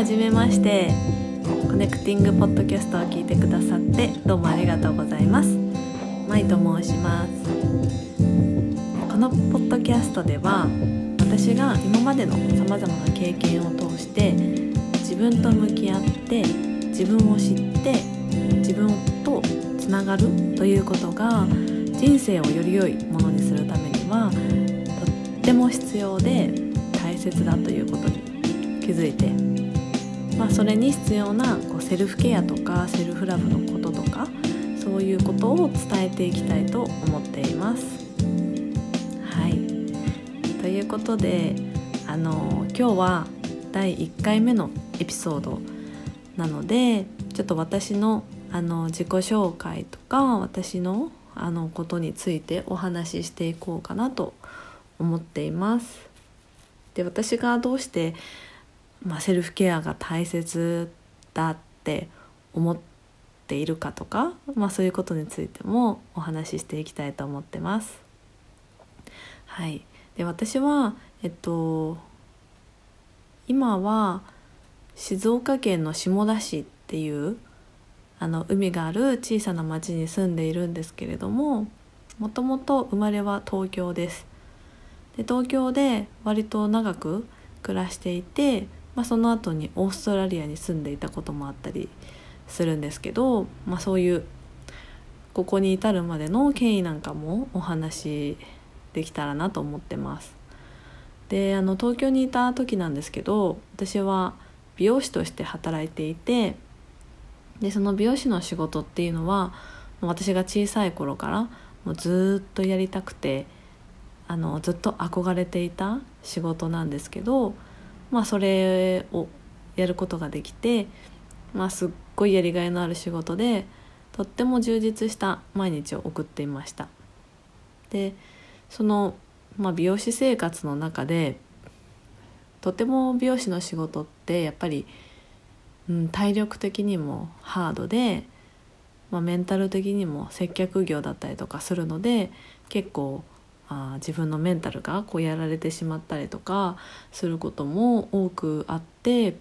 はじめましてコネクティングポッドキャストを聞いてくださってどうもありがとうございます。まいと申します。このポッドキャストでは私が今までのさまざまな経験を通して自分と向き合って自分を知って自分とつながるということが人生をより良いものにするためにはとっても必要で大切だということに気づいて、まあ、それに必要なこうセルフケアとかセルフラブのこととかそういうことを伝えていきたいと思っています。はいということであの今日は第1回目のエピソードなのでちょっと私のあの自己紹介とか私のあのことについてお話ししていこうかなと思っています。で私がどうして、まあ、セルフケアが大切だって思っているかとか、まあ、そういうことについてもお話ししていきたいと思ってます。はい、で私は、えっと、今は静岡県の下田市っていうあの海がある小さな町に住んでいるんですけれどももともと生まれは東京ですで東京で割と長く暮らしていて、まあ、その後にオーストラリアに住んでいたこともあったりするんですけど、まあ、そういうここに至るまでの経緯なんかもお話できたらなと思ってます。であの東京にいた時なんですけど私は美容師として働いていてでその美容師の仕事っていうのは私が小さい頃からもうずっとやりたくてあのずっと憧れていた仕事なんですけど、まあ、それをやることができて、まあ、すっごいやりがいのある仕事でとっても充実した毎日を送っていました。でその、まあ、美容師生活の中でとても美容師の仕事ってやっぱりうん、体力的にもハードで、まあ、メンタル的にも接客業だったりとかするので結構あ自分のメンタルがこうやられてしまったりとかすることも多くあって、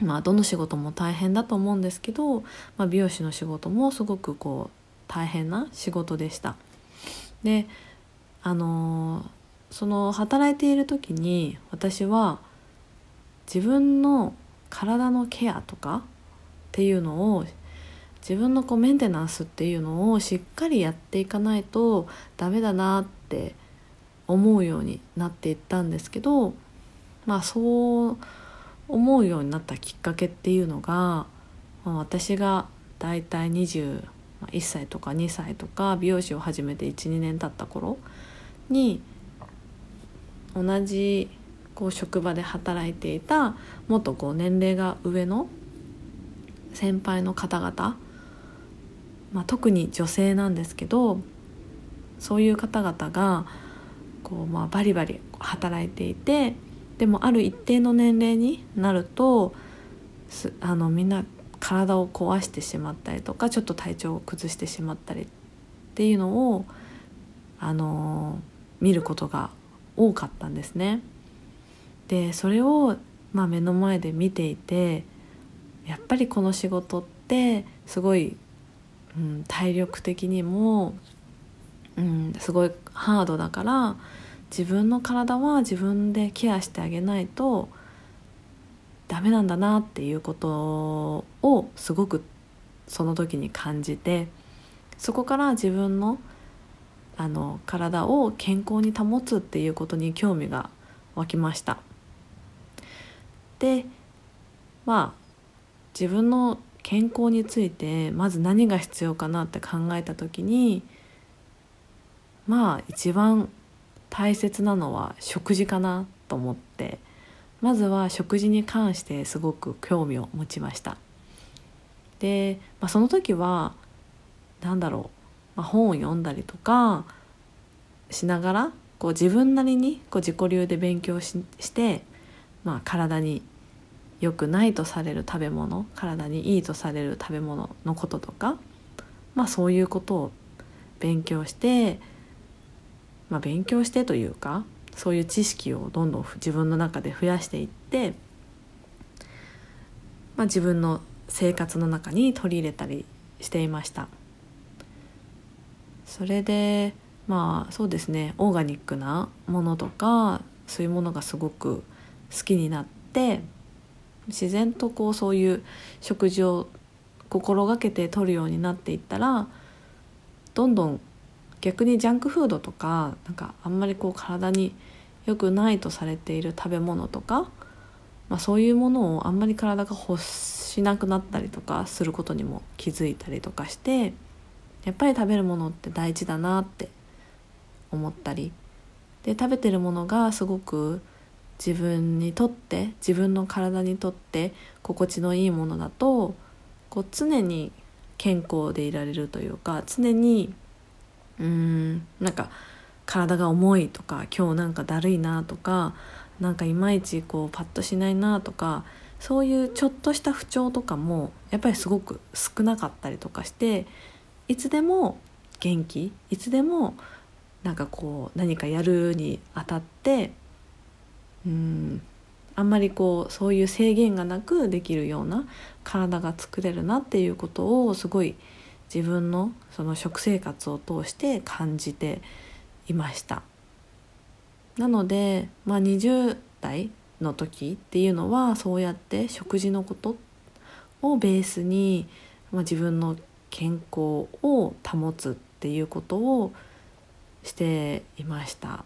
まあ、どの仕事も大変だと思うんですけど、まあ、美容師の仕事もすごくこう大変な仕事でした。であのー、その働いている時に私は自分の体のケアとかっていうのを自分のこうメンテナンスっていうのをしっかりやっていかないとダメだなってって思うようになっていったんですけどまあそう思うようになったきっかけっていうのが、ま、私がだいたい21歳とか2歳とか美容師を始めて12年経った頃に同じこう職場で働いていたもっとこう年齢が上の先輩の方々、まあ、特に女性なんですけどそういう方々がこう、まあ、バリバリ働いていてでもある一定の年齢になるとあのみんな体を壊してしまったりとかちょっと体調を崩してしまったりっていうのを、あの見ることが多かったんですね。でそれを、まあ、目の前で見ていてやっぱりこの仕事ってすごい、うん、体力的にも、うん、すごいハードだから自分の体は自分でケアしてあげないとダメなんだなっていうことをすごくその時に感じてそこから自分のあの体を健康に保つっていうことに興味が湧きました。でまあ自分の健康についてまず何が必要かなって考えた時にまあ一番大切なのは食事かなと思ってまずは食事に関してすごく興味を持ちました。で、まあ、その時は何だろう、まあ、本を読んだりとかしながらこう自分なりにこう自己流で勉強しして、まあ、体に良くないとされる食べ物体にいいとされる食べ物のこととか、まあ、そういうことを勉強して、まあ、勉強してというかそういう知識をどんどん自分の中で増やしていってまあ、自分の生活の中に取り入れたりしていました。それでまあそうですねオーガニックなものとかそういうものがすごく好きになって自然とこうそういう食事を心がけて取るようになっていったらどんどん逆にジャンクフードとかなんかあんまりこう体に良くないとされている食べ物とか、まあ、そういうものをあんまり体が欲しなくなったりとかすることにも気づいたりとかしてやっぱり食べるものって大事だなって思ったりで食べてるものがすごく自分にとって自分の体にとって心地のいいものだとこう常に健康でいられるというか常にうーんなんか体が重いとか今日なんかだるいなとかなんかいまいちこうパッとしないなとかそういうちょっとした不調とかもやっぱりすごく少なかったりとかしていつでも元気いつでもなんかこう何かやるにあたってうんあんまりこうそういう制限がなくできるような体が作れるなっていうことをすごい自分のその食生活を通して感じていました。なので、まあ、20代の時っていうのはそうやって食事のことをベースに、まあ、自分の健康を保つっていうことをしていました。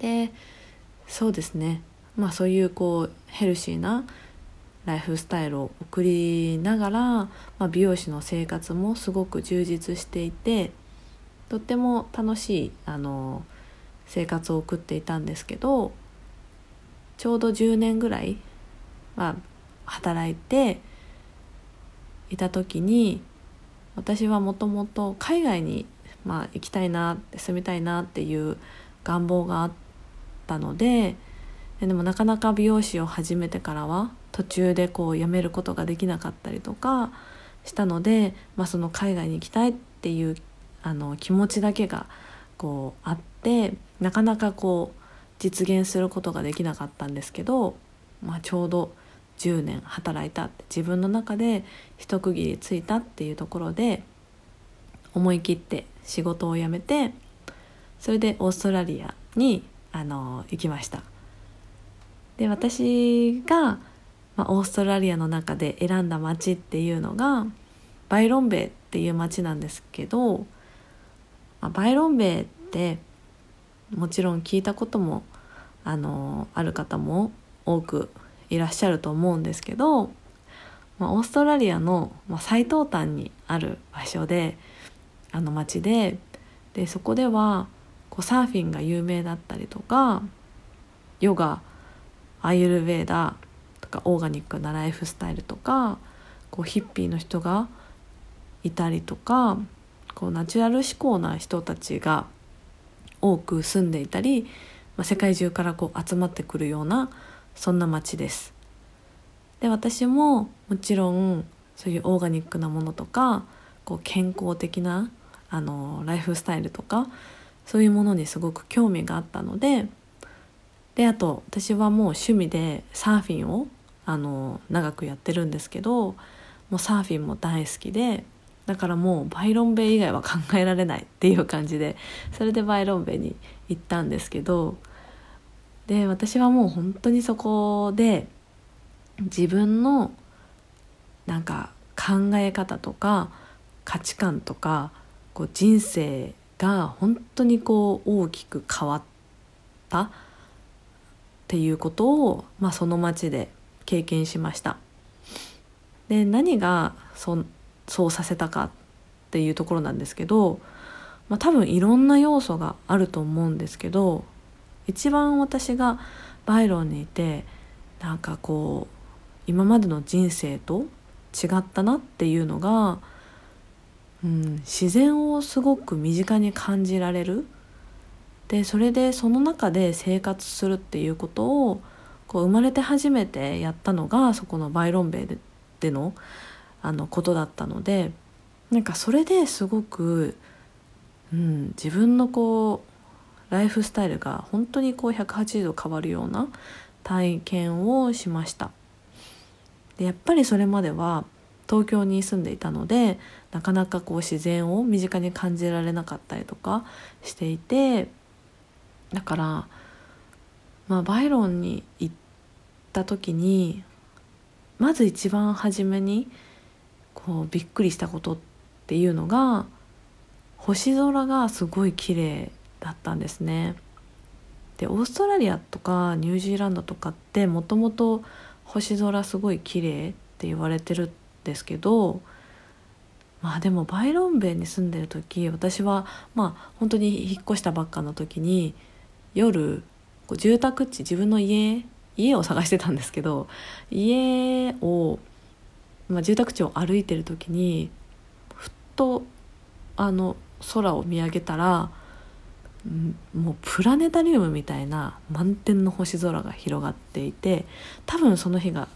でそうですね。まあそういうこうヘルシーなライフスタイルを送りながら、まあ、美容師の生活もすごく充実していてとっても楽しいあの生活を送っていたんですけどちょうど10年ぐらい、まあ、働いていた時に私はもともと海外に、まあ、行きたいな住みたいなっていう願望があったのででもなかなか美容師を始めてからは途中でこう辞めることができなかったりとかしたので、まあ、その海外に行きたいっていうあの気持ちだけがこうあってなかなかこう実現することができなかったんですけど、まあ、ちょうど10年働いたって自分の中で一区切りついたっていうところで思い切って仕事を辞めてそれでオーストラリアにあの行きました。で私が、まあ、オーストラリアの中で選んだ町っていうのがバイロンベイっていう町なんですけど、まあ、バイロンベイってもちろん聞いたこともあのある方も多くいらっしゃると思うんですけど、まあ、オーストラリアの、まあ、最東端にある場所であの町ででそこではこうサーフィンが有名だったりとかヨガアイユルベーダかオーガニックなライフスタイルとかこうヒッピーの人がいたりとかこうナチュラル思考な人たちが多く住んでいたり、まあ、世界中からこう集まってくるようなそんな街です。で私ももちろんそういうオーガニックなものとかこう健康的なあのライフスタイルとかそういうものにすごく興味があったのでであと私はもう趣味でサーフィンをあの長くやってるんですけどもうサーフィンも大好きでだからもうバイロンベイ以外は考えられないっていう感じでそれでバイロンベイに行ったんですけどで私はもう本当にそこで自分のなんか考え方とか価値観とかこう人生が本当にこう大きく変わったっていうことを、まあ、その町で経験しました。で何がそそうさせたかっていうところなんですけど、まあ、多分いろんな要素があると思うんですけど一番私がバイロンにいてなんかこう今までの人生と違ったなっていうのが、うん、自然をすごく身近に感じられるでそれでその中で生活するっていうことをこう生まれて初めてやったのがそこのバイロンベイでのあのことだったのでなんかそれですごく、うん、自分のこうライフスタイルが本当にこう180度変わるような体験をしました。でやっぱりそれまでは東京に住んでいたのでなかなかこう自然を身近に感じられなかったりとかしていてだから、まあ、バイロンに行った時にまず一番初めにこうびっくりしたことっていうのが星空がすごい綺麗だったんですね。でオーストラリアとかニュージーランドとかってもともと星空すごい綺麗って言われてるんですけどまあでもバイロンベイに住んでる時私はまあ本当に引っ越したばっかの時に夜住宅地自分の家家を探してたんですけど家を、まあ、住宅地を歩いてる時にふっとあの空を見上げたらもうプラネタリウムみたいな満天の星空が広がっていて多分その日が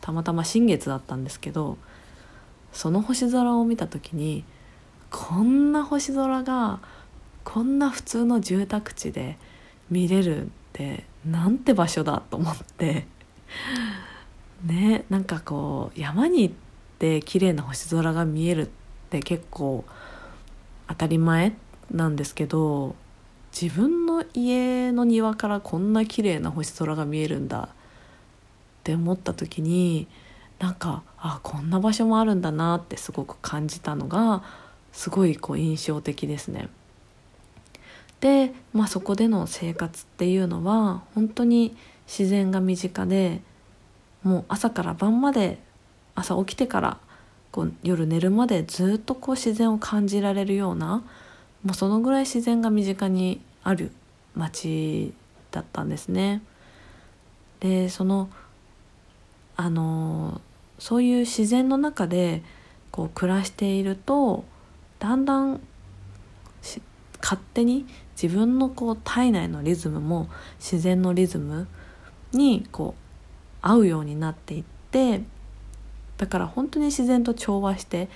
たまたま新月だったんですけどその星空を見た時にこんな星空がこんな普通の住宅地で見れるってなんて場所だと思って ねなんかこう山に行って綺麗な星空が見えるって結構当たり前なんですけど自分の家の庭からこんな綺麗な星空が見えるんだって思った時になんかあこんな場所もあるんだなってすごく感じたのがすごいこう印象的ですね。で、まあ、そこでの生活っていうのは本当に自然が身近でもう朝から晩まで朝起きてからこう夜寝るまでずっとこう自然を感じられるようなもうそのぐらい自然が身近にある町だったんですね。でそのあのそういう自然の中でこう暮らしているとだんだん勝手に自分のこう体内のリズムも自然のリズムにこう合うようになっていってだから本当に自然と調和して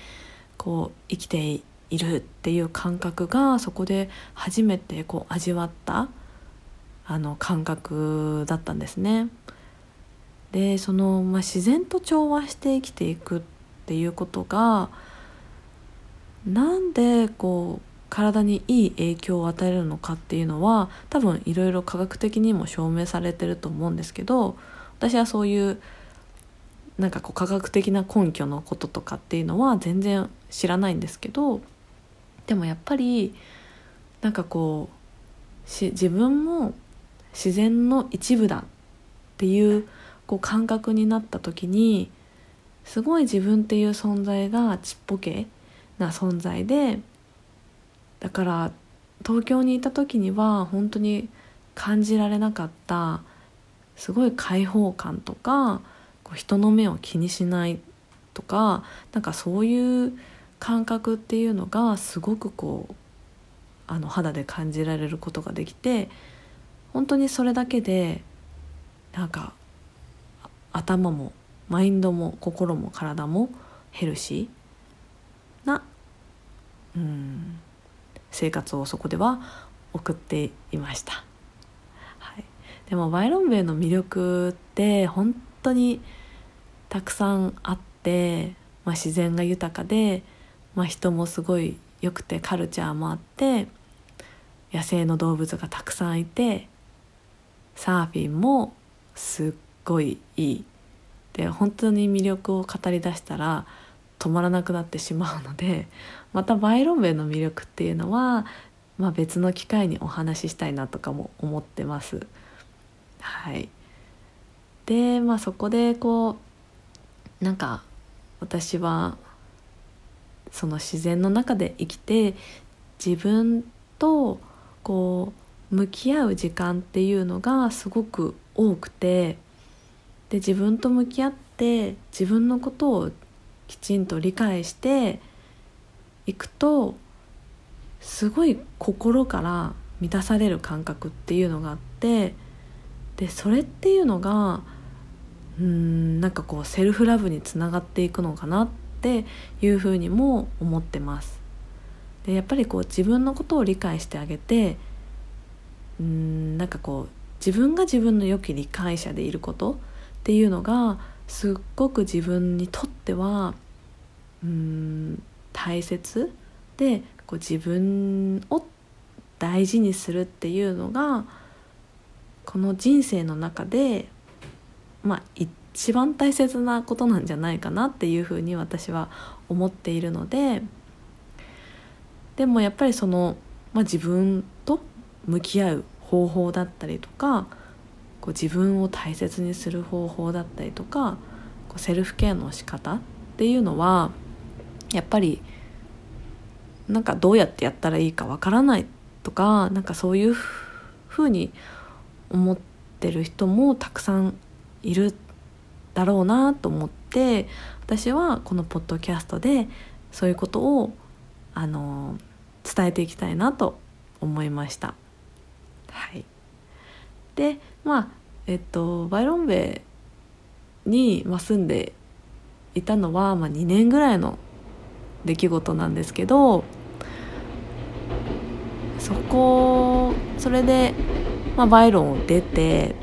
こう生きているっていう感覚がそこで初めてこう味わったあの感覚だったんですね。でその、まあ、自然と調和して生きていくっていうことがなんでこう体にいい影響を与えるのかっていうのは多分いろいろ科学的にも証明されてると思うんですけど私はそういうなんかこう科学的な根拠のこととかっていうのは全然知らないんですけどでもやっぱりなんかこうし自分も自然の一部だっていうこう感覚になった時にすごい自分っていう存在がちっぽけな存在でだから東京にいた時には本当に感じられなかったすごい開放感とかこう人の目を気にしないとかなんかそういう感覚っていうのがすごくこうあの肌で感じられることができて本当にそれだけでなんか頭もマインドも心も体もヘルシーなうん。生活をそこでは送っていました、はい、でもバイロンベイの魅力って本当にたくさんあって、まあ、自然が豊かでまあ、人もすごい良くてカルチャーもあって野生の動物がたくさんいてサーフィンもすっごいいい。で本当に魅力を語りだしたら止まらなくなってしまうので またバイロンベイの魅力っていうのは、まあ、別の機会にお話ししたいなとかも思ってます。はいでまあそこでこうなんか私はその自然の中で生きて自分とこう向き合う時間っていうのがすごく多くてで自分と向き合って自分のことをきちんと理解していくとすごい心から満たされる感覚っていうのがあってでそれっていうのがうんなんかこうセルフラブにつながっていくのかなっていうふうにも思ってます。でやっぱりこう自分のことを理解してあげてうんなんかこう自分が自分の良き理解者でいることっていうのがすっごく自分にとってはうん大切でこう自分を大事にするっていうのがこの人生の中でまあ一番大切なことなんじゃないかなっていうふうに私は思っているのででもやっぱりその、まあ、自分と向き合う方法だったりとかこう自分を大切にする方法だったりとかこうセルフケアの仕方っていうのはやっぱりなんかどうやってやったらいいかわからないとかなんかそういうふうに思ってる人もたくさんいるだろうなと思って私はこのポッドキャストでそういうことをあの伝えていきたいなと思いました。はい、でまあえっとバイロンベに、ま、住んでいたのは、まあ、2年ぐらいの出来事なんですけどそこそれで、まあ、バイロンを出て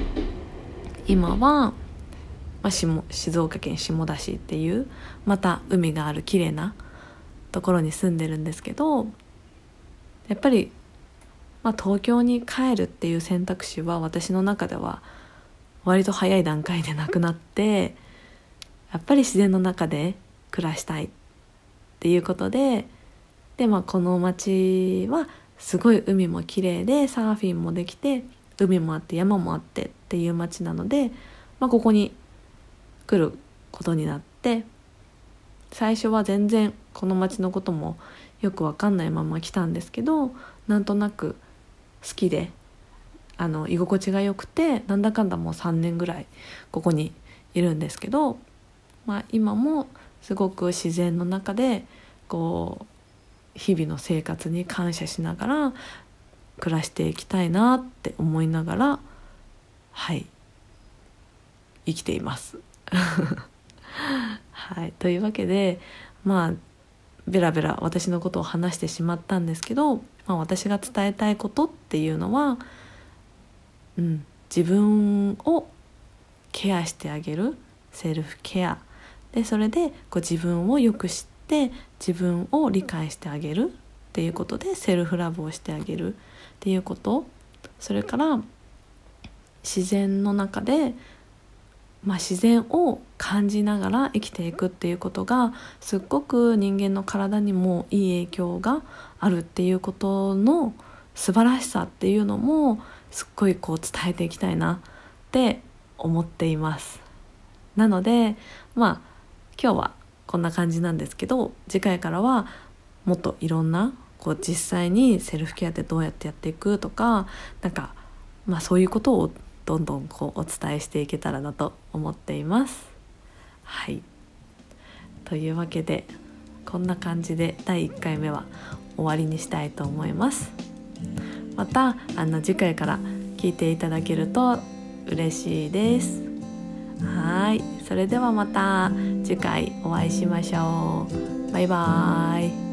今は、まあ、静岡県下田市っていうまた海がある綺麗なところに住んでるんですけどやっぱり、まあ、東京に帰るっていう選択肢は私の中では割と早い段階でなくなってやっぱり自然の中で暮らしたいっていうことでで、まあ、この町はすごい海も綺麗でサーフィンもできて海もあって山もあってっていう町なので、まあ、ここに来ることになって最初は全然この町のこともよく分かんないまま来たんですけどなんとなく好きであの居心地が良くてなんだかんだもう3年ぐらいここにいるんですけど、まあ、今もすごく自然の中でこう日々の生活に感謝しながら暮らしていきたいなって思いながらはい生きています。はい、というわけでまあベラベラ私のことを話してしまったんですけど、まあ、私が伝えたいことっていうのは、うん、自分をケアしてあげる。セルフケア。でそれでこう自分をよく知って自分を理解してあげる。っていうことでセルフラブをしてあげる。っていうこと。それから自然の中でまあ、自然を感じながら生きていく。っていうことがすっごく人間の体にもいい影響がある。っていうことの素晴らしさ。っていうのもすっごいこう伝えていきたいなって思っています。なのでまあ今日はこんな感じなんですけど次回からはもっといろんなこう実際にセルフケアってどうやってやっていくとかなんか、まあ、そういうことをどんどんこうお伝えしていけたらなと思っています。はいというわけでこんな感じで第1回目は終わりにしたいと思います。またあの次回から聞いていただけると嬉しいです。はいそれではまた次回お会いしましょう。バイバーイ。